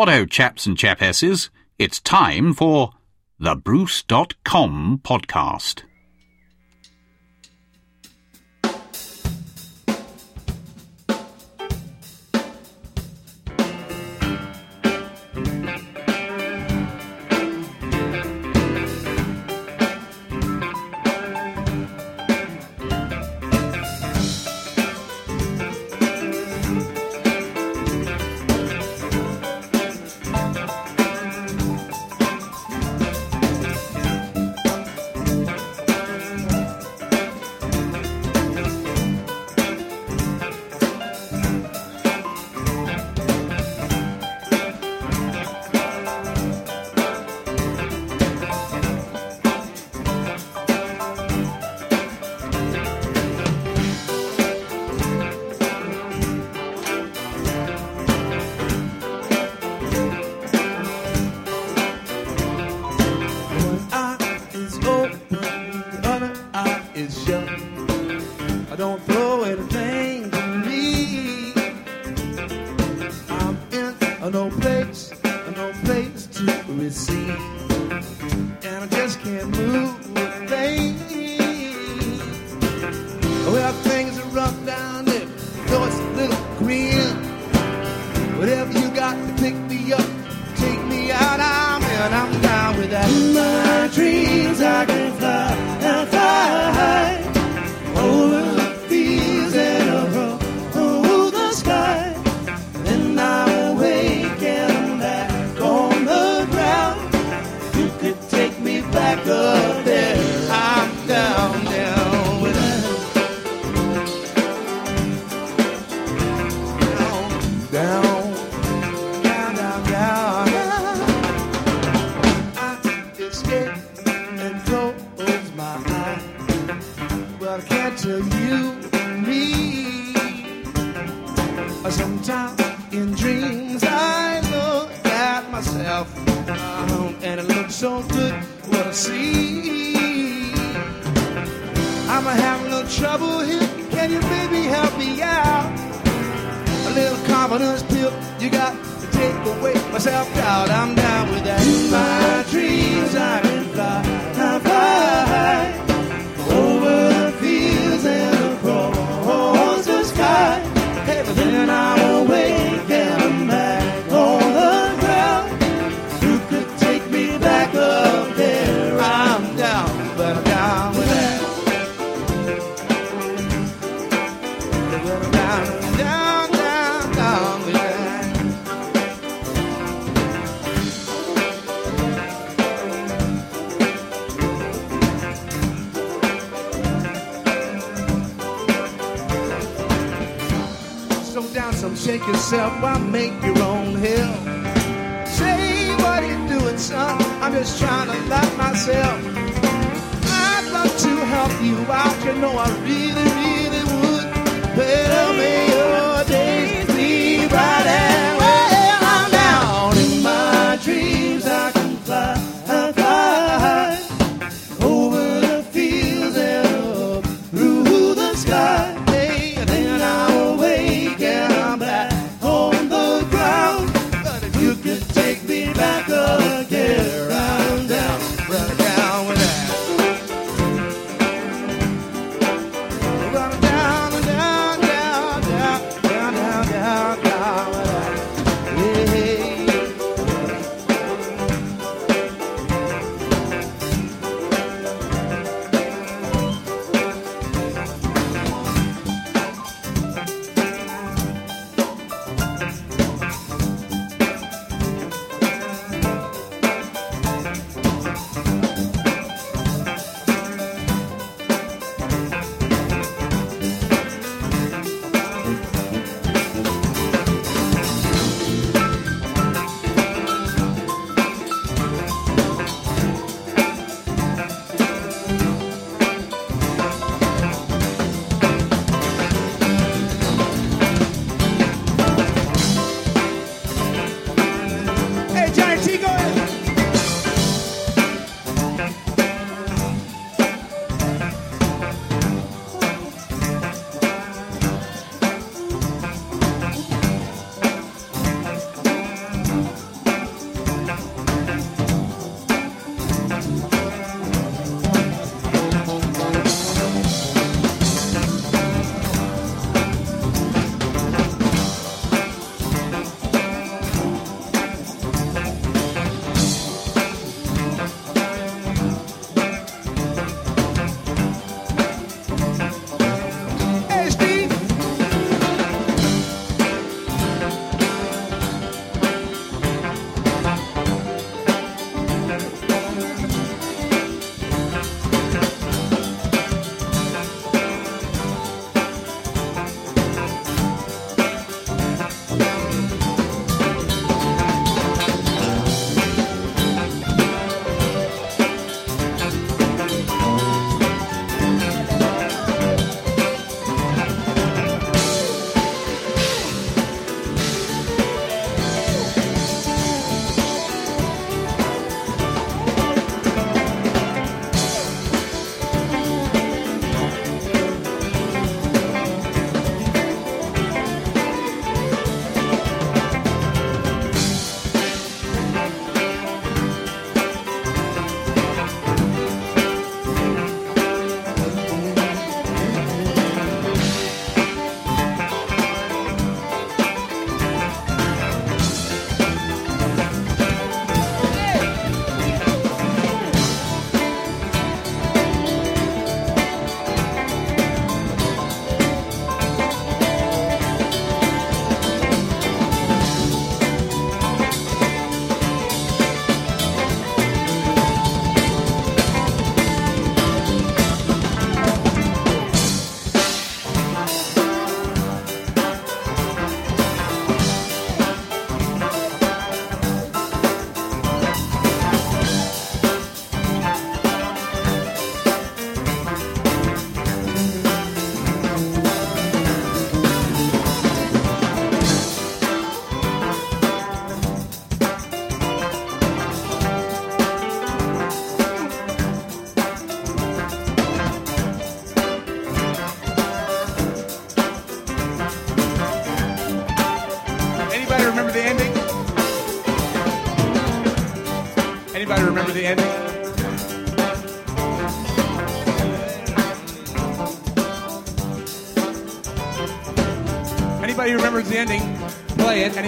What oh, chaps and chapesses? It's time for the Brwce.com podcast.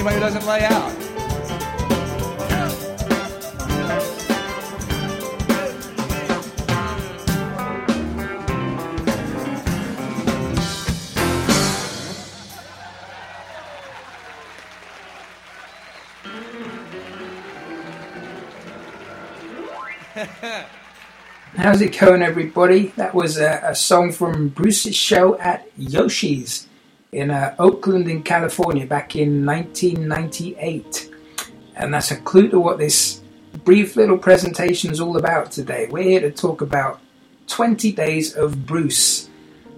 Anybody who doesn't, lay out. How's it going, everybody? That was a, a song from Bruce's show at Yoshi's in uh, Oakland, in California, back in 1998. And that's a clue to what this brief little presentation is all about today. We're here to talk about 20 Days of Bruce.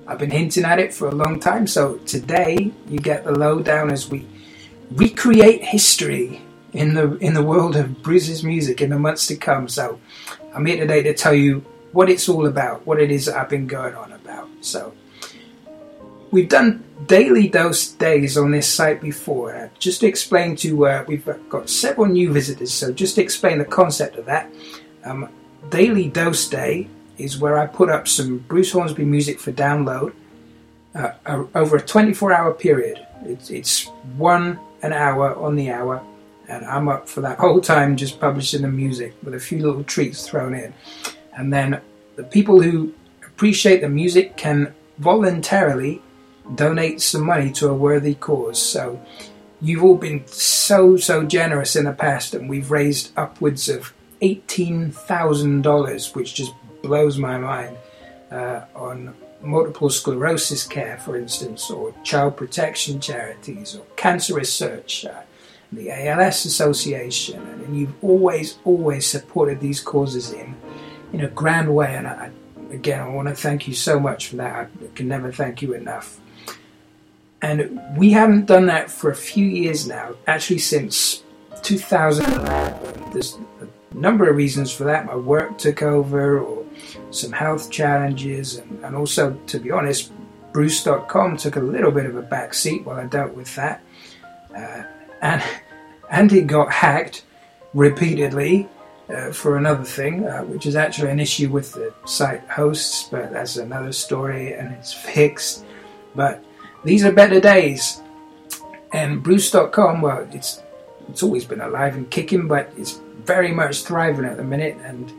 I've been hinting at it for a long time, so today you get the lowdown as we recreate history in the in the world of Bruce's music in the months to come. So I'm here today to tell you what it's all about, what it is that I've been going on about. So we've done daily dose days on this site before. Uh, just to explain to uh, we've got several new visitors, so just to explain the concept of that. Um, daily dose day is where I put up some Bruce Hornsby music for download uh, over a 24 hour period. It's, it's one an hour on the hour and I'm up for that whole time just publishing the music with a few little treats thrown in. And then the people who appreciate the music can voluntarily donate some money to a worthy cause. So you've all been so, so generous in the past, and we've raised upwards of $18,000, which just blows my mind, uh, on multiple sclerosis care, for instance, or child protection charities, or cancer research. Uh, the ALS Association, and you've always, always supported these causes in in a grand way. And I, again, I want to thank you so much for that. I can never thank you enough. And we haven't done that for a few years now, actually since 2011. There's a number of reasons for that. My work took over, or some health challenges, and, and also, to be honest, Brwce.com took a little bit of a back seat while I dealt with that. Uh, and and it got hacked repeatedly uh, for another thing, uh, which is actually an issue with the site hosts, but that's another story and it's fixed. But these are better days. And Brwce.com, well, it's it's always been alive and kicking, but it's very much thriving at the minute. And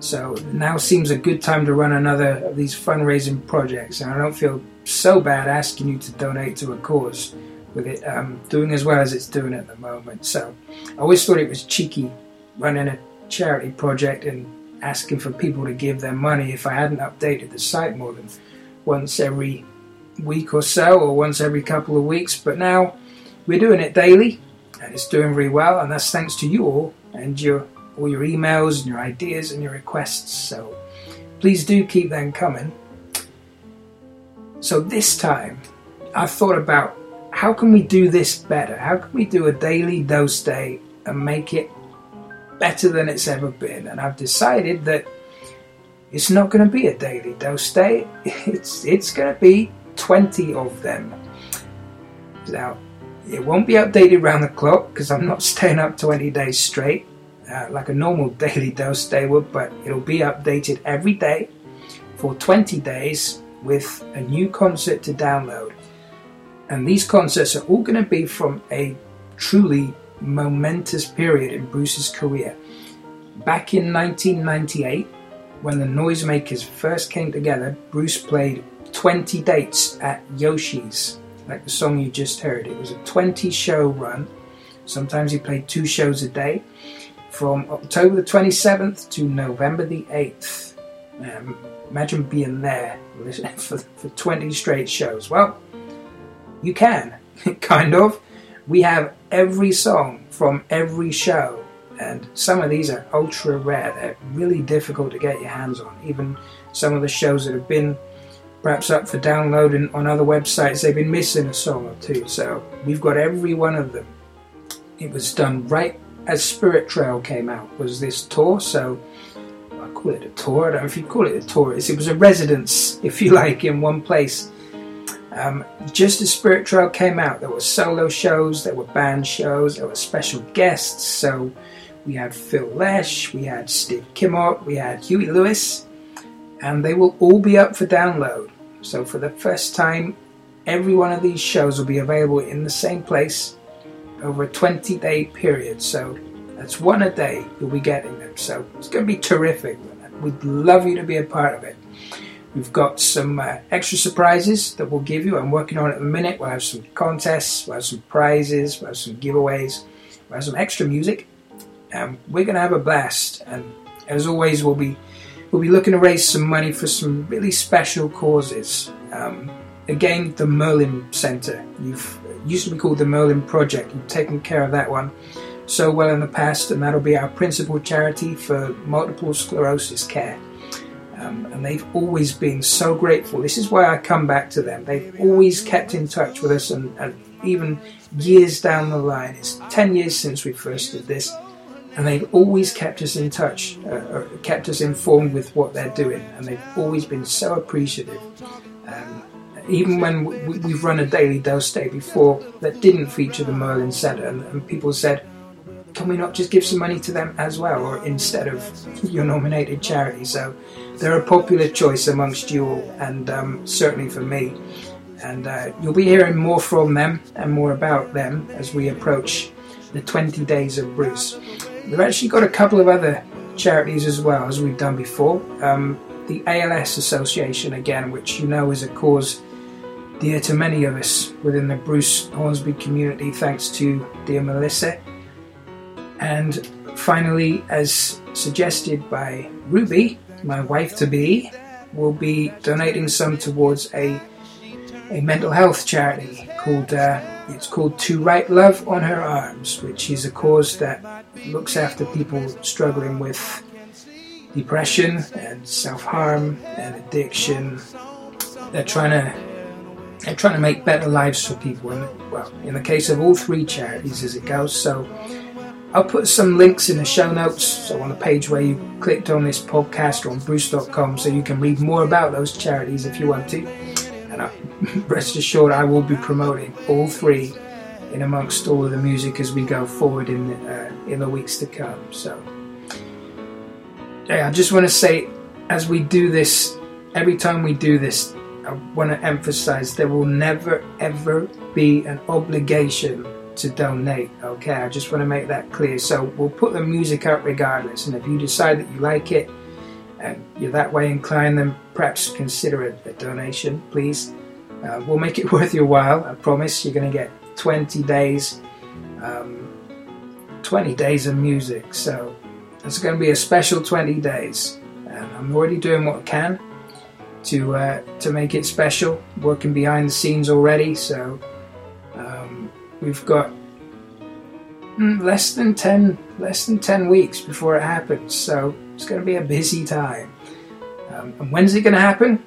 so now seems a good time to run another of these fundraising projects. And I don't feel so bad asking you to donate to a cause with it um, doing as well as it's doing at the moment. So I always thought it was cheeky running a charity project and asking for people to give their money if I hadn't updated the site more than once every week or so or once every couple of weeks. But now we're doing it daily and it's doing very well, and that's thanks to you all and your all your emails and your ideas and your requests. So please do keep them coming. So this time I thought about how can we do this better? How can we do a daily dose day and make it better than it's ever been? And I've decided that it's not going to be a daily dose day. It's it's going to be 20 of them. Now, it won't be updated round the clock because I'm not staying up 20 days straight uh, like a normal daily dose day would, but it'll be updated every day for 20 days with a new concert to download. And these concerts are all going to be from a truly momentous period in Bruce's career. Back in 1998, when the Noisemakers first came together, Bruce played 20 dates at Yoshi's, like the song you just heard. It was a 20 show run. Sometimes he played two shows a day from October the 27th to November the 8th. Um, imagine being there for, for 20 straight shows. Well, you can, kind of. We have every song from every show, and some of these are ultra rare. They're really difficult to get your hands on. Even some of the shows that have been perhaps up for downloading on other websites, they've been missing a song or two. So we've got every one of them. It was done right as Spirit Trail came out, was this tour, so I call it a tour. I don't know if you call it a tour. It was a residence, if you like, in one place um, just as Spirit Trail came out, there were solo shows, there were band shows, there were special guests. So we had Phil Lesh, we had Steve Kimock, we had Huey Lewis, and they will all be up for download. So for the first time, every one of these shows will be available in the same place over a 20 day period. So that's one a day you'll be getting them. So it's going to be terrific. We'd love you to be a part of it. We've got some uh, extra surprises that we'll give you. I'm working on it at the minute. We'll have some contests, we'll have some prizes, we'll have some giveaways, we'll have some extra music. Um, we're going to have a blast. And as always, we'll be we'll be looking to raise some money for some really special causes. Um, again, the Merlin Centre. You've used to be called the Merlin Project. You've taken care of that one so well in the past, and that'll be our principal charity for multiple sclerosis care. Um, and they've always been so grateful. This is why I come back to them. They've always kept in touch with us, and, and even years down the line, it's 10 years since we first did this, and they've always kept us in touch, uh, uh kept us informed with what they're doing, and they've always been so appreciative. Um, even when we, have run a daily dose day before that didn't feature the Merlin Centre, and, and people said, can we not just give some money to them as well, or instead of your nominated charity? So they're a popular choice amongst you all, and um, certainly for me. And uh, you'll be hearing more from them and more about them as we approach the 20 days of Bruce. We've actually got a couple of other charities as well as we've done before. Um, the ALS Association, again, which you know is a cause dear to many of us within the Bruce Hornsby community, thanks to dear Melissa and finally, as suggested by Ruby, my wife to be, will be donating some towards a a mental health charity called uh, it's called To Write Love on Her Arms, which is a cause that looks after people struggling with depression and self harm and addiction. They're trying to they're trying to make better lives for people. And well, in the case of all three charities, as it goes, so I'll put some links in the show notes, so on the page where you clicked on this podcast or on brwce.com, so you can read more about those charities if you want to. And I, rest assured, I will be promoting all three in amongst all of the music as we go forward in the, uh, in the weeks to come. So, yeah, I just want to say, as we do this, every time we do this, I want to emphasize there will never ever be an obligation to donate. Okay, I just want to make that clear. So we'll put the music up regardless, and if you decide that you like it and you're that way inclined, then perhaps consider a, a donation, please. Uh, we'll make it worth your while. I promise. You're going to get 20 days, um, 20 days of music. So it's going to be a special 20 days, and I'm already doing what I can to uh, to make it special. Working behind the scenes already, so We've got mm, less than 10 less than 10 weeks before it happens so it's going to be a busy time um, and when's it going to happen?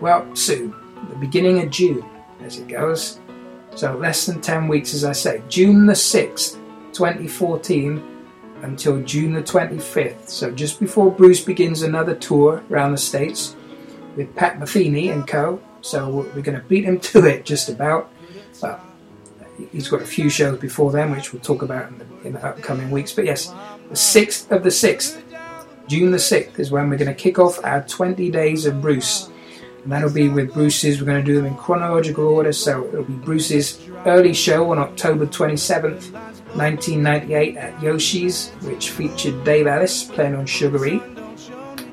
Well soon. The beginning of june as it goes. So less than 10 weeks as i say. June the 6th 2014 until june the 25th so just before bruce begins another tour around the states with pat metheny and co. So we're going to beat him to it just about. Well he's got a few shows before then, which we'll talk about in the, in the upcoming weeks. But yes, the 6th of the 6th, June the 6th, is when we're going to kick off our 20 days of Bruce. And that'll be with Bruce's, we're going to do them in chronological order. So it'll be Bruce's early show on October 27th, 1998 at Yoshi's, which featured Dave Ellis playing on Sugar E.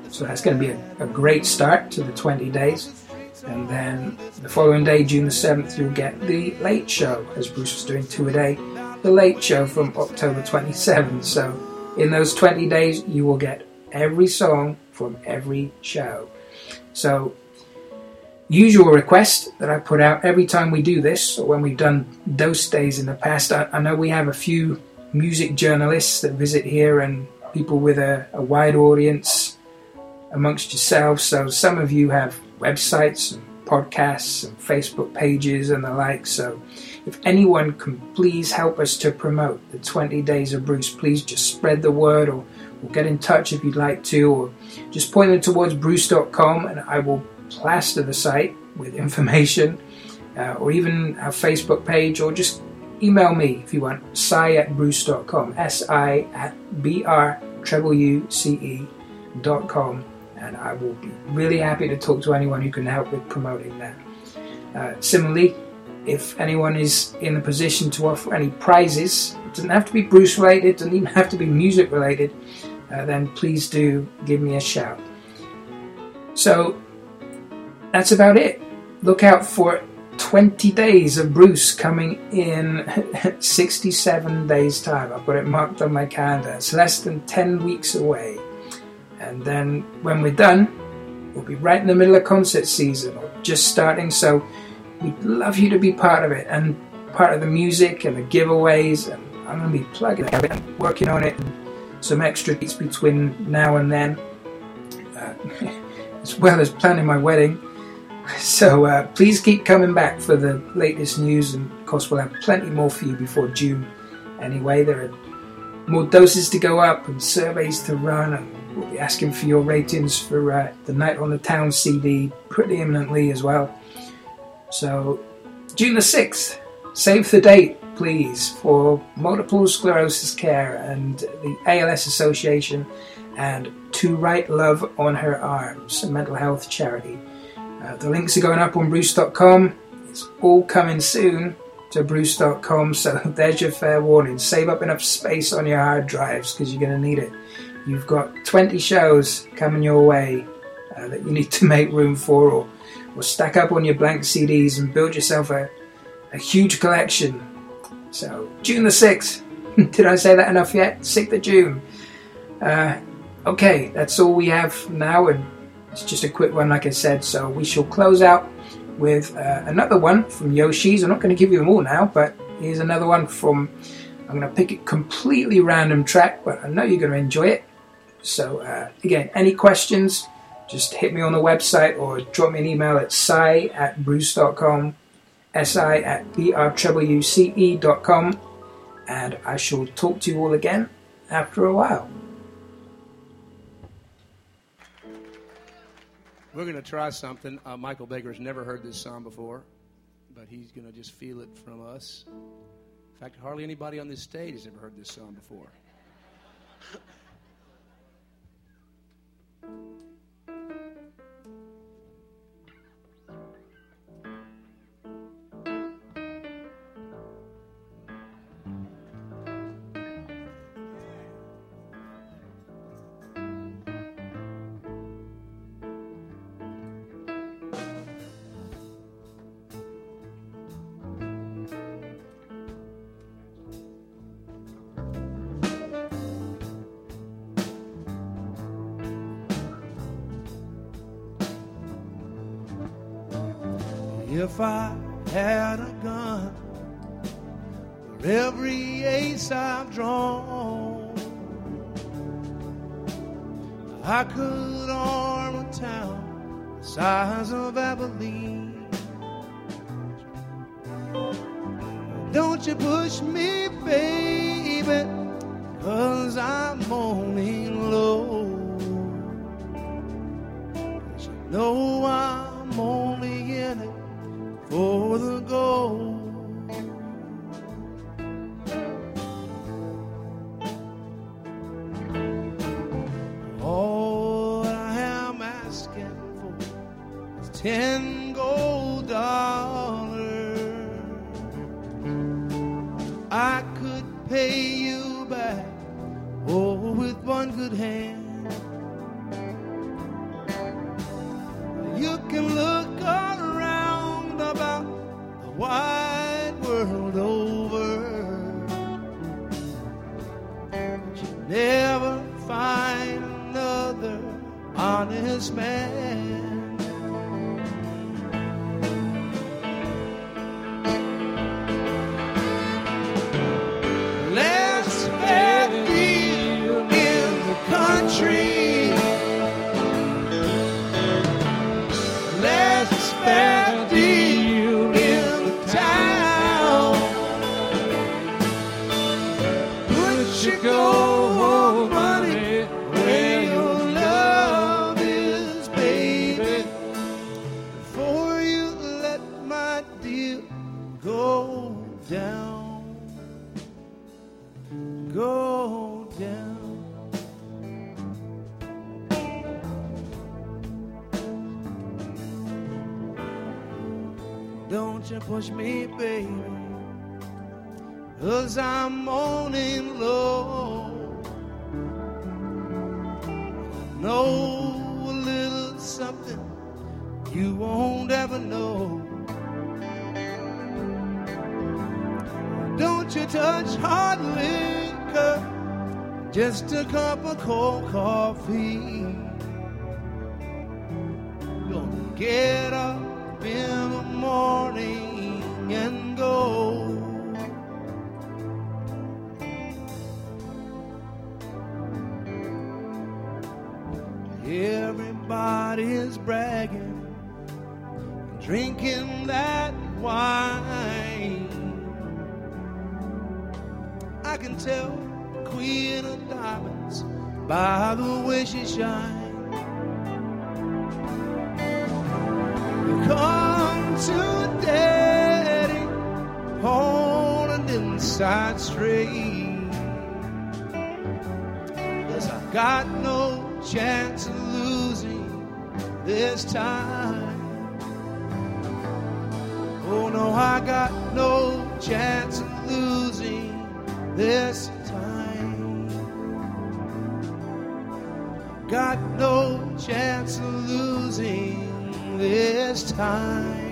So that's going to be a, a great start to the 20 days. And then the following day, June the 7th, you'll get The Late Show, as Bruce was doing two a day. The Late Show from October 27th. So in those 20 days, you will get every song from every show. So, usual request that I put out every time we do this, or when we've done dose days in the past. I, I know we have a few music journalists that visit here and people with a, a wide audience amongst yourselves. So, some of you have websites and podcasts and Facebook pages and the like. So, if anyone can please help us to promote the 20 Days of Bruce, please just spread the word or, or get in touch if you'd like to, or just point them towards brwce.com and I will plaster the site with information, uh, or even our Facebook page, or just email me if you want, si at brwce.com, S-I at B-R-U-C-E dot com, and I will be really happy to talk to anyone who can help with promoting that. Uh, similarly, if anyone is in a position to offer any prizes, doesn't have to be Bruce related, doesn't even have to be music related, uh, then please do give me a shout. So that's about it. Look out for 20 days of Bruce coming in 67 days' time. I've got it marked on my calendar. It's less than 10 weeks away. And then when we're done, we'll be right in the middle of concert season or just starting. So we'd love you to be part of it and part of the music and the giveaways. And I'm going to be plugging it and working on it and some extra beats between now and then, uh, as well as planning my wedding. So uh, please keep coming back for the latest news, and of course, we'll have plenty more for you before June. Anyway, there are more doses to go up and surveys to run, and we'll be asking for your ratings for uh, the Night on the Town CD pretty imminently as well. So, June the 6th, save the date, please, for Multiple Sclerosis Care and the ALS Association and To Write Love on Her Arms, a mental health charity. Uh, the links are going up on Brwce.com. It's all coming soon to Brwce.com, so there's your fair warning. Save up enough space on your hard drives because you're going to need it. You've got 20 shows coming your way uh, that you need to make room for, or, or stack up on your blank CDs and build yourself a, a huge collection. So, June the 6th. Did I say that enough yet? 6th of June. Uh, okay, that's all we have now, and it's just a quick one, like I said. So we shall close out with uh, another one from Yoshi's. I'm not going to give you them all now, but here's another one from. I'm going to pick a completely random track, but I know you're going to enjoy it. So uh, again, any questions? Just hit me on the website or drop me an email at si at brwce.com, si at brwce.com, and I shall talk to you all again after a while. We're going to try something. Uh, Michael Baker's never heard this song before, but he's going to just feel it from us. In fact, hardly anybody on this stage has ever heard this song before. If I had a gun for every ace I've drawn, I could arm a town the size of Abilene. Don't you push me, baby, cause I'm only low. Know ten gold dollars. I could pay you back, oh, with one good hand. should go home early where your love is, baby. Before you let my dear go down, go down. Don't you push me, baby cause I'm moaning low. Know a little something you won't ever know. Don't you touch hard liquor, just a cup of cold coffee. Gonna get drinking that wine. I can tell queen of diamonds by the way she shines. Come to daddy on an inside street. Cause I got no chance of losing this time. Oh no, I got no chance of losing this time. Got no chance of losing this time.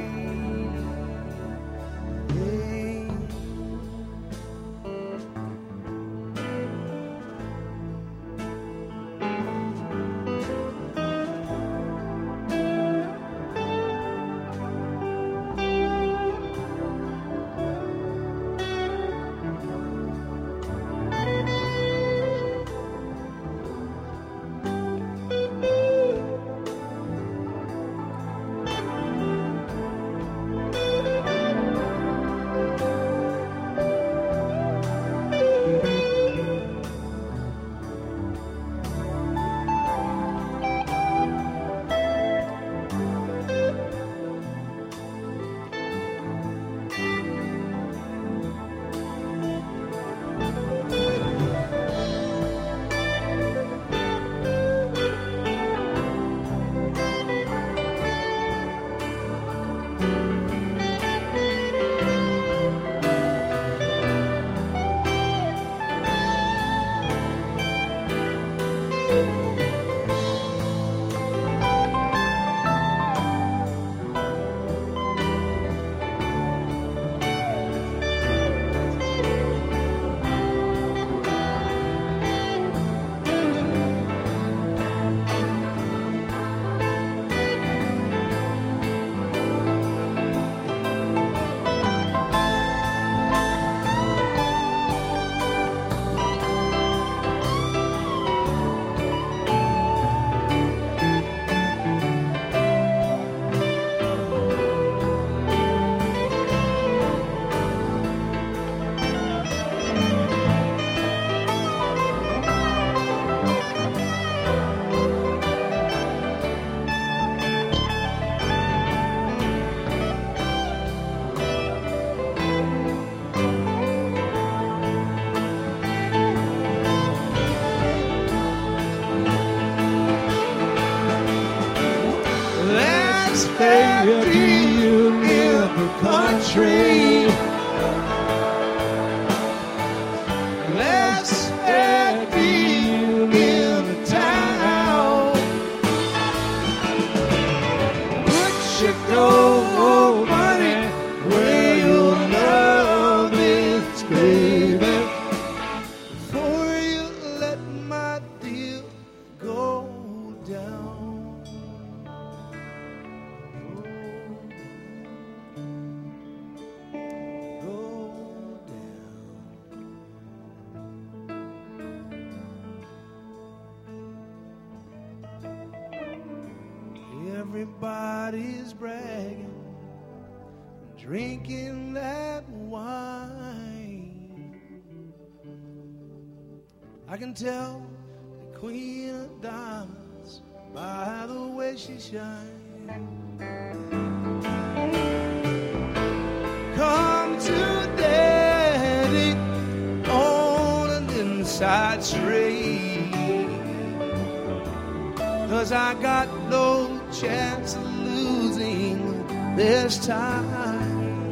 Cause I got no chance of losing this time.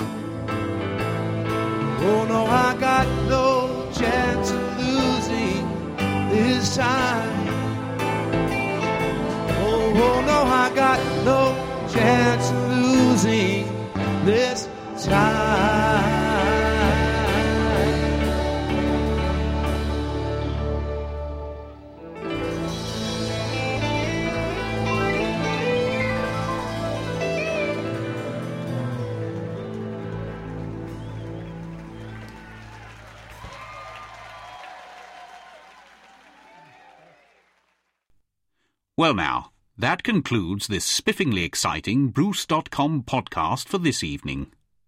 Oh no, I got no chance of losing this time. Oh, oh no, I got no chance of losing this time. Well, now, that concludes this spiffingly exciting Brwce.com podcast for this evening.